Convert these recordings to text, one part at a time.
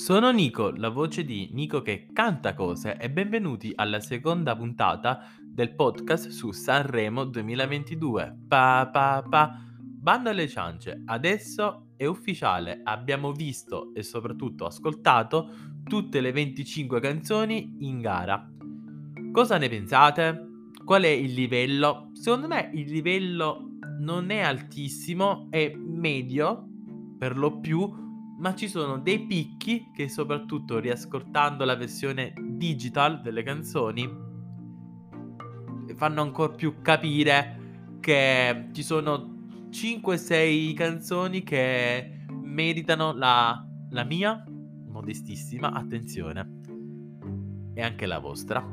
Sono Nico, la voce di Nico che canta cose e benvenuti alla seconda puntata del podcast su Sanremo 2022. Pa pa pa. Bando alle ciance, adesso è ufficiale, abbiamo visto e soprattutto ascoltato tutte le 25 canzoni in gara. Cosa ne pensate? Qual è il livello? Secondo me il livello non è altissimo, è medio per lo più ma ci sono dei picchi che soprattutto riascoltando la versione digital delle canzoni fanno ancora più capire che ci sono 5-6 canzoni che meritano la, la mia modestissima attenzione e anche la vostra.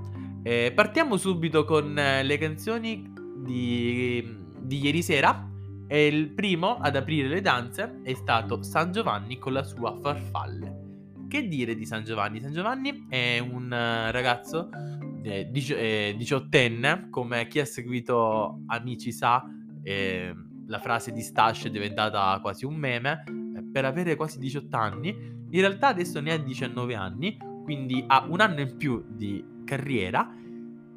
Eh, partiamo subito con le canzoni di, di ieri sera e il primo ad aprire le danze è stato San Giovanni con la sua farfalle. Che dire di San Giovanni? San Giovanni è un eh, ragazzo eh, eh, diciottenne, come chi ha seguito Amici sa, eh, la frase di Stash è diventata quasi un meme, per avere quasi 18 anni, in realtà adesso ne ha 19 anni, quindi ha un anno in più di carriera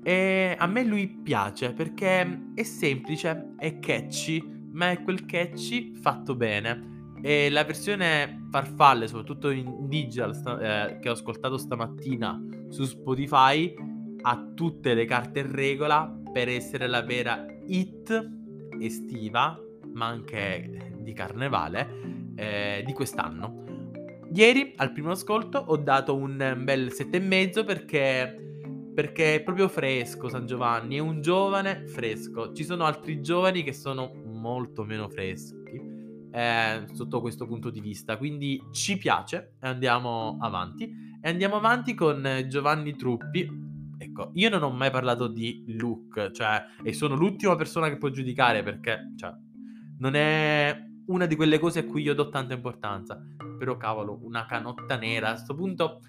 e a me lui piace perché è semplice, è catchy, ma è quel catchy fatto bene. E la versione farfalle, soprattutto in digital, sta- eh, che ho ascoltato stamattina su Spotify, ha tutte le carte in regola per essere la vera hit estiva, ma anche di carnevale, eh, di quest'anno. Ieri, al primo ascolto, ho dato un bel 7,5 perché perché è proprio fresco San Giovanni, è un giovane fresco. Ci sono altri giovani che sono molto meno freschi eh, sotto questo punto di vista, quindi ci piace e andiamo avanti. E andiamo avanti con Giovanni Truppi. Ecco, io non ho mai parlato di look, cioè, e sono l'ultima persona che può giudicare perché, cioè, non è una di quelle cose a cui io do tanta importanza. Però, cavolo, una canotta nera, a questo punto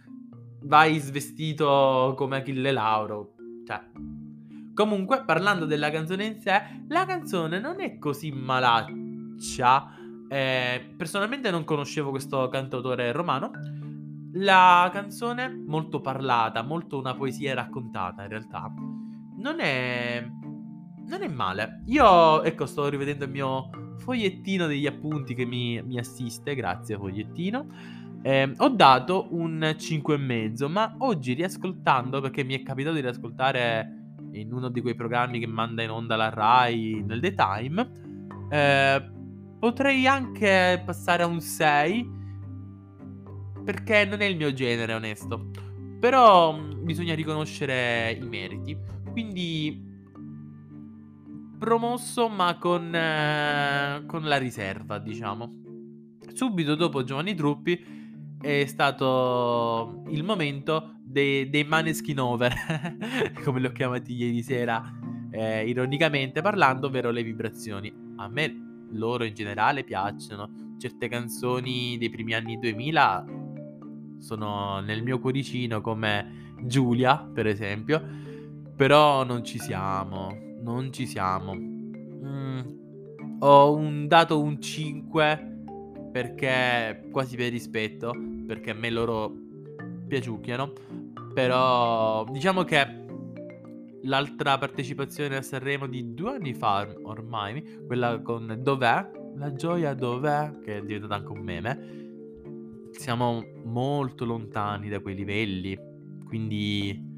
vai svestito come Achille Lauro. Cioè, comunque, parlando della canzone in sé, la canzone non è così malaccia. Eh, personalmente non conoscevo questo cantautore romano. La canzone, molto parlata, molto una poesia raccontata in realtà, non è... non è male. Io, ecco, sto rivedendo il mio fogliettino degli appunti che mi, mi assiste, grazie fogliettino. Eh, ho dato un 5,5, ma oggi riascoltando, perché mi è capitato di riascoltare in uno di quei programmi che manda in onda la Rai nel daytime, eh, potrei anche passare a un 6, perché non è il mio genere, onesto. Però mm, bisogna riconoscere i meriti. Quindi promosso, ma con, eh, con la riserva, diciamo. Subito dopo Giovanni Truppi è stato il momento dei, dei Maneskin Over, come li ho chiamati ieri sera, eh, ironicamente parlando, ovvero le vibrazioni. A me loro in generale piacciono. Certe canzoni dei primi anni 2000 sono nel mio cuoricino come Giulia, per esempio, però non ci siamo, non ci siamo. Mm, ho un, dato un 5 perché quasi per rispetto, perché a me loro piaciucchiano, però diciamo che l'altra partecipazione a Sanremo di due anni fa ormai, quella con Dov'è? La gioia dov'è? Che è diventata anche un meme. Siamo molto lontani da quei livelli, quindi...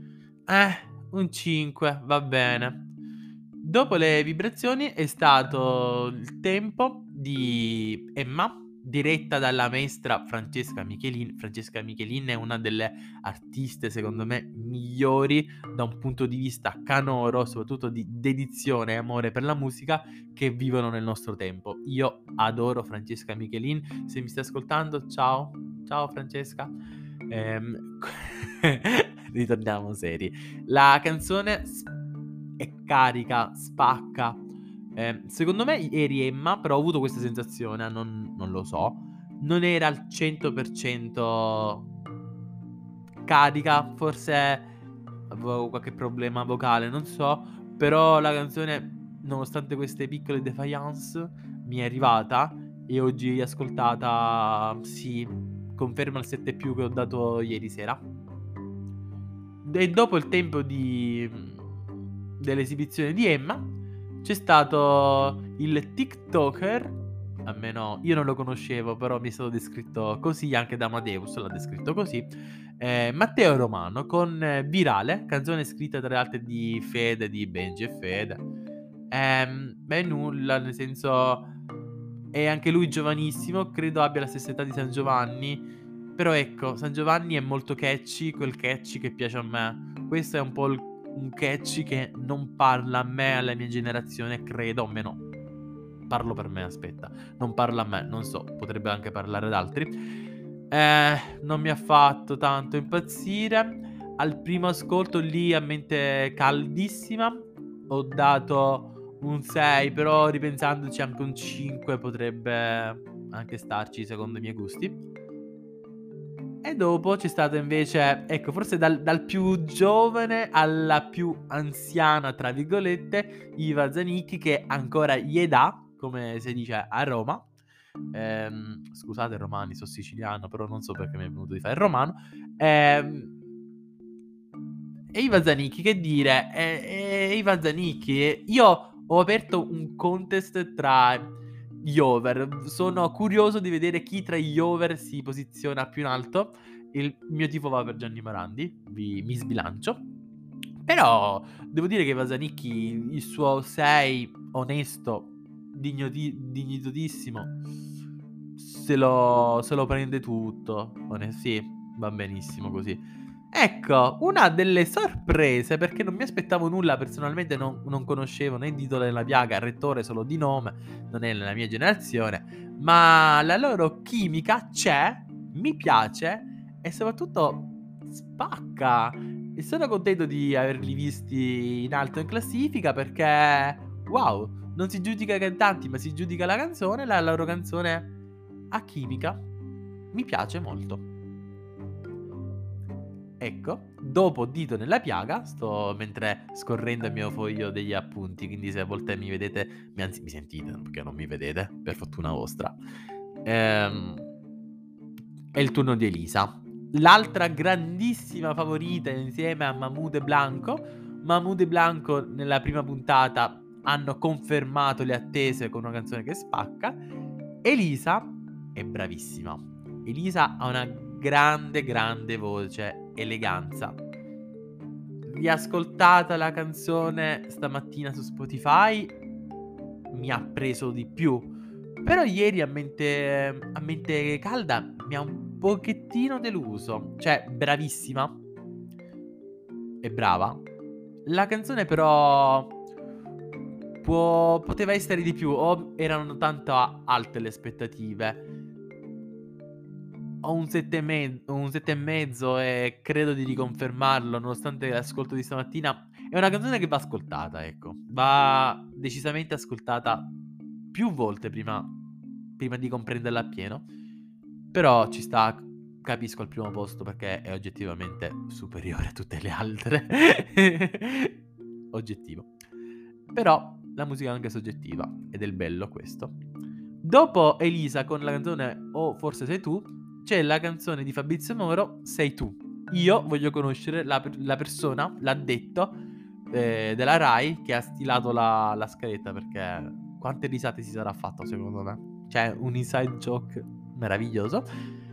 Eh, un 5, va bene. Dopo le vibrazioni è stato il tempo di Emma diretta dalla maestra Francesca Michelin. Francesca Michelin è una delle artiste, secondo me, migliori da un punto di vista canoro, soprattutto di dedizione e amore per la musica, che vivono nel nostro tempo. Io adoro Francesca Michelin. Se mi stai ascoltando, ciao, ciao Francesca. Ehm, ritorniamo seri. La canzone è carica, spacca eh, secondo me eri Emma, però ho avuto questa sensazione, non, non lo so. Non era al 100% carica, forse avevo qualche problema vocale, non so. Però la canzone, nonostante queste piccole defiance, mi è arrivata e oggi ascoltata, sì, conferma il 7 più che ho dato ieri sera. E dopo il tempo di... dell'esibizione di Emma, c'è stato il TikToker. A me no, io non lo conoscevo, però mi è stato descritto così, anche da Amadeus l'ha descritto così. Eh, Matteo Romano con eh, Virale, canzone scritta tra le altre di Fede, di Benji e Fede. Eh, beh, nulla, nel senso è anche lui giovanissimo, credo abbia la stessa età di San Giovanni. Però ecco, San Giovanni è molto catchy, quel catchy che piace a me. Questo è un po' il, un catchy che non parla a me, alla mia generazione, credo, o meno. Parlo per me, aspetta. Non parla a me, non so, potrebbe anche parlare ad altri. Eh, non mi ha fatto tanto impazzire. Al primo ascolto lì a mente caldissima ho dato un 6, però ripensandoci anche un 5 potrebbe anche starci secondo i miei gusti. E dopo c'è stato invece, ecco, forse dal, dal, più giovane alla più anziana, tra virgolette, Iva Zanicchi, che ancora gli dà, come si dice a Roma. Ehm, scusate romani, sono siciliano, però non so perché mi è venuto di fare il romano. Ehm, e Iva Zanicchi, che dire? E, e Iva Zanicchi, io ho aperto un contest tra gli over. Sono curioso di vedere chi tra gli over si posiziona più in alto. Il mio tifo va per Gianni Morandi, vi, mi sbilancio. Però devo dire che Vasanicchi, il suo 6 onesto, dignitosissimo, se lo, se lo prende tutto. Sì, va benissimo così. Ecco, una delle sorprese, perché non mi aspettavo nulla, personalmente non, non conoscevo né Dito nella piaga, il rettore solo di nome, non è nella mia generazione, ma la loro chimica c'è, mi piace e soprattutto spacca. E sono contento di averli visti in alto in classifica perché, wow, non si giudica i cantanti, ma si giudica la canzone, la loro canzone ha chimica. Mi piace molto. Ecco, dopo dito nella piaga, sto mentre scorrendo il mio foglio degli appunti, quindi se a volte mi vedete, anzi mi sentite, perché non mi vedete, per fortuna vostra. Ehm, è il turno di Elisa. L'altra grandissima favorita insieme a Mahmoud e Blanco. Mahmoud e Blanco nella prima puntata hanno confermato le attese con una canzone che spacca. Elisa è bravissima. Elisa ha una grande, grande voce eleganza. Riascoltata la canzone stamattina su Spotify, mi ha preso di più. Però ieri a mente, a mente calda mi ha un pochettino deluso. Cioè, bravissima. E brava. La canzone però può, poteva essere di più o erano tanto alte le aspettative ho un 7,5 e credo di riconfermarlo, nonostante l'ascolto di stamattina. È una canzone che va ascoltata, ecco. Va decisamente ascoltata più volte prima, prima di comprenderla appieno. Però ci sta, capisco al primo posto perché è oggettivamente superiore a tutte le altre. Oggettivo. Però la musica è anche soggettiva ed è il bello questo. Dopo Elisa con la canzone O oh, forse sei tu, c'è la canzone di Fabrizio Moro, Sei tu. Io voglio conoscere la, la persona, l'addetto eh, della RAI che ha stilato la, la scaletta perché quante risate si sarà fatto secondo me. Cioè, un inside joke meraviglioso.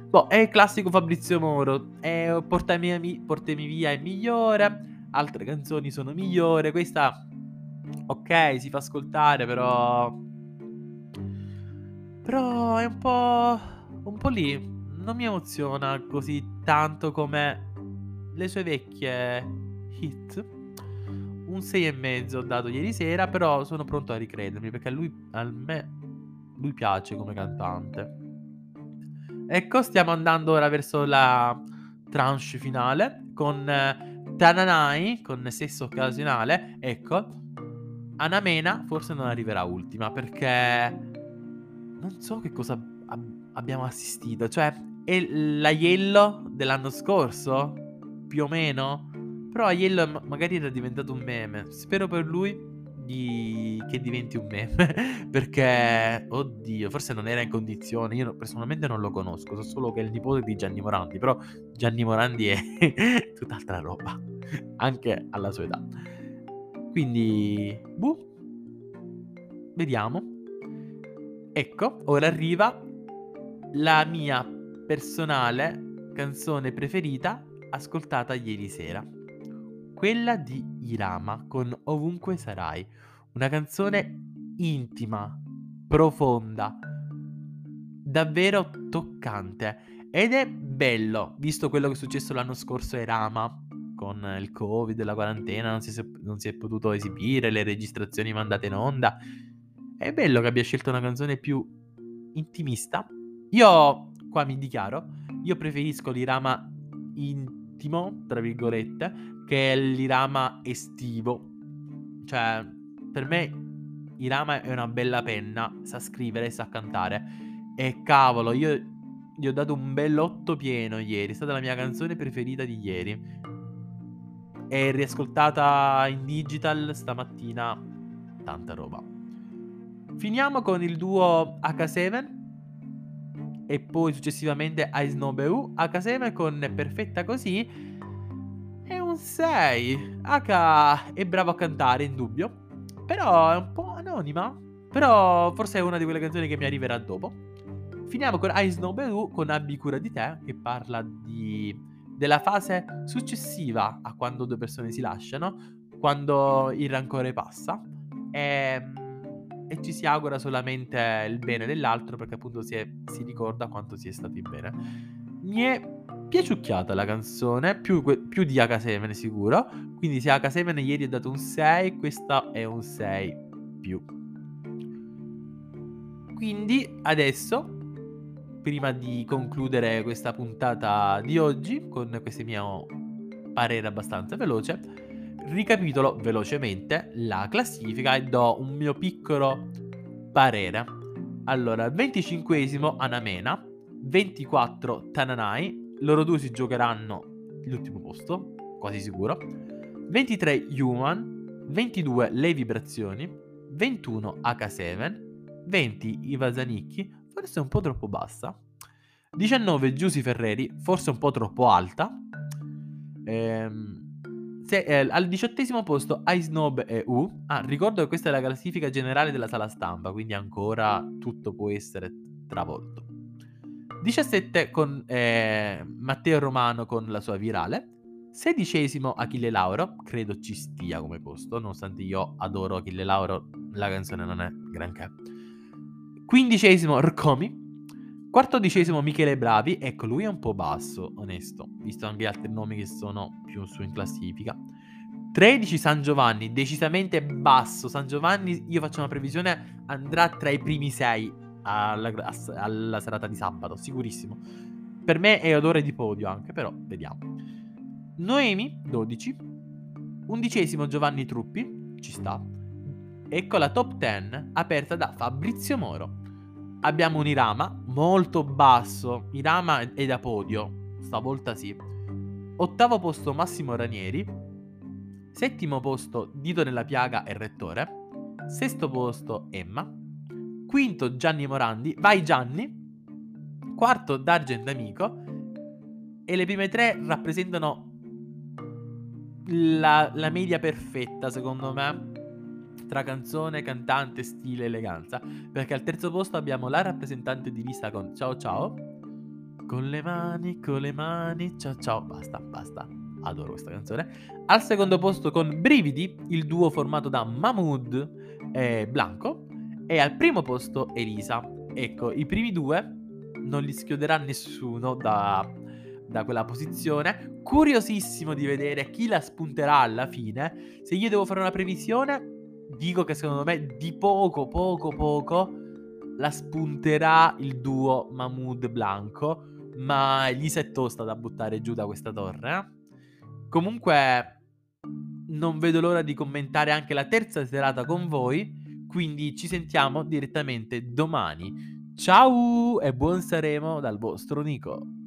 Boh, è il classico Fabrizio Moro. È Portami, Portami via è migliore. Altre canzoni sono migliori. Questa, ok, si fa ascoltare, però. Però è un po'. un po' lì non mi emoziona così tanto come le sue vecchie hit. Un 6,5 ho dato ieri sera, però sono pronto a ricredermi perché lui, a me, lui piace come cantante. Ecco, stiamo andando ora verso la tranche finale con eh, Tananai, con sesso occasionale. Ecco, Anamena forse non arriverà ultima perché non so che cosa ab- abbiamo assistito. Cioè, è la Yellow dell'anno scorso? Più o meno? Però Yellow magari era diventato un meme. Spero per lui di... che diventi un meme perché, oddio, forse non era in condizione, io personalmente non lo conosco, so solo che è il nipote di Gianni Morandi, però Gianni Morandi è tutt'altra roba, anche alla sua età. Quindi, buh, vediamo. Ecco, ora arriva la mia personale canzone preferita ascoltata ieri sera. Quella di Irama con Ovunque sarai. Una canzone intima, profonda, davvero toccante. Ed è bello, visto quello che è successo l'anno scorso a Irama, con il covid, la quarantena, non si, non si è potuto esibire, le registrazioni mandate in onda. È bello che abbia scelto una canzone più intimista. Io, qua mi dichiaro, io preferisco l'Irama intimo, tra virgolette, che l'Irama estivo. Cioè, per me Irama è una bella penna, sa scrivere e sa cantare. E cavolo, io gli ho dato un bel otto pieno ieri, è stata la mia canzone preferita di ieri. È riascoltata in digital stamattina, tanta roba. Finiamo con il duo H7 e poi successivamente Ice Snowbeu. H7 con Perfetta Così è un 6. H è bravo a cantare, indubbio. Però è un po' anonima. Però forse è una di quelle canzoni che mi arriverà dopo. Finiamo con Ice Snowbeu con Abbi cura di te, che parla di, della fase successiva a quando due persone si lasciano, quando il rancore passa. E ehm, e ci si augura solamente il bene dell'altro perché appunto si, è, si ricorda quanto si è stati bene. Mi è piaciucchiata la canzone, più, più di H7 sicuro, quindi se H7 ieri ha dato un 6, questa è un 6 più. Quindi adesso, prima di concludere questa puntata di oggi, con questo mio parere abbastanza veloce, ricapitolo velocemente la classifica e do un mio piccolo parere. Allora, 25esimo Anamena, 24 Tananai, loro due si giocheranno l'ultimo posto, quasi sicuro. 23 Human, 22 Le Vibrazioni, 21 H7, 20 Ivasanicchi, forse un po' troppo bassa. 19 Giusy Ferreri, forse un po' troppo alta. Ehm, se, eh, al diciottesimo posto iSnob e U. Ah, ricordo che questa è la classifica generale della sala stampa, quindi ancora tutto può essere travolto. 17 con eh, Matteo Romano con la sua virale. Sedicesimo Achille Lauro, credo ci stia come posto, nonostante io adoro Achille Lauro, la canzone non è granché. Quindicesimo Rcomi, Quattordicesimo Michele Bravi, ecco lui è un po' basso, onesto, visto anche gli altri nomi che sono più su in classifica. 13 San Giovanni, decisamente basso. San Giovanni, io faccio una previsione, andrà tra i primi 6 alla, alla serata di sabato, sicurissimo. Per me è odore di podio anche, però vediamo. Noemi, 12. Undicesimo Giovanni Truppi, ci sta. Ecco la top 10 aperta da Fabrizio Moro abbiamo un Irama molto basso. Irama è da podio, stavolta sì. Ottavo posto Massimo Ranieri. Settimo posto Dito nella piaga e Rettore. Sesto posto Emma. Quinto Gianni Morandi. Vai Gianni. Quarto D'Argent Amico. E le prime tre rappresentano la, la media perfetta, secondo me tra canzone, cantante, stile, eleganza, perché al terzo posto abbiamo la rappresentante di lista con Ciao Ciao, con le mani, con le mani, ciao ciao, basta, basta, adoro questa canzone. Al secondo posto con Brividi, il duo formato da Mahmood e Blanco, e al primo posto Elisa. Ecco, i primi due non li schioderà nessuno da, da quella posizione. Curiosissimo di vedere chi la spunterà alla fine. Se io devo fare una previsione, dico che secondo me di poco, poco, poco la spunterà il duo Mahmood Blanco, ma gli si è tosta da buttare giù da questa torre. Eh? Comunque non vedo l'ora di commentare anche la terza serata con voi, quindi ci sentiamo direttamente domani. Ciao e buon Saremo dal vostro Nico.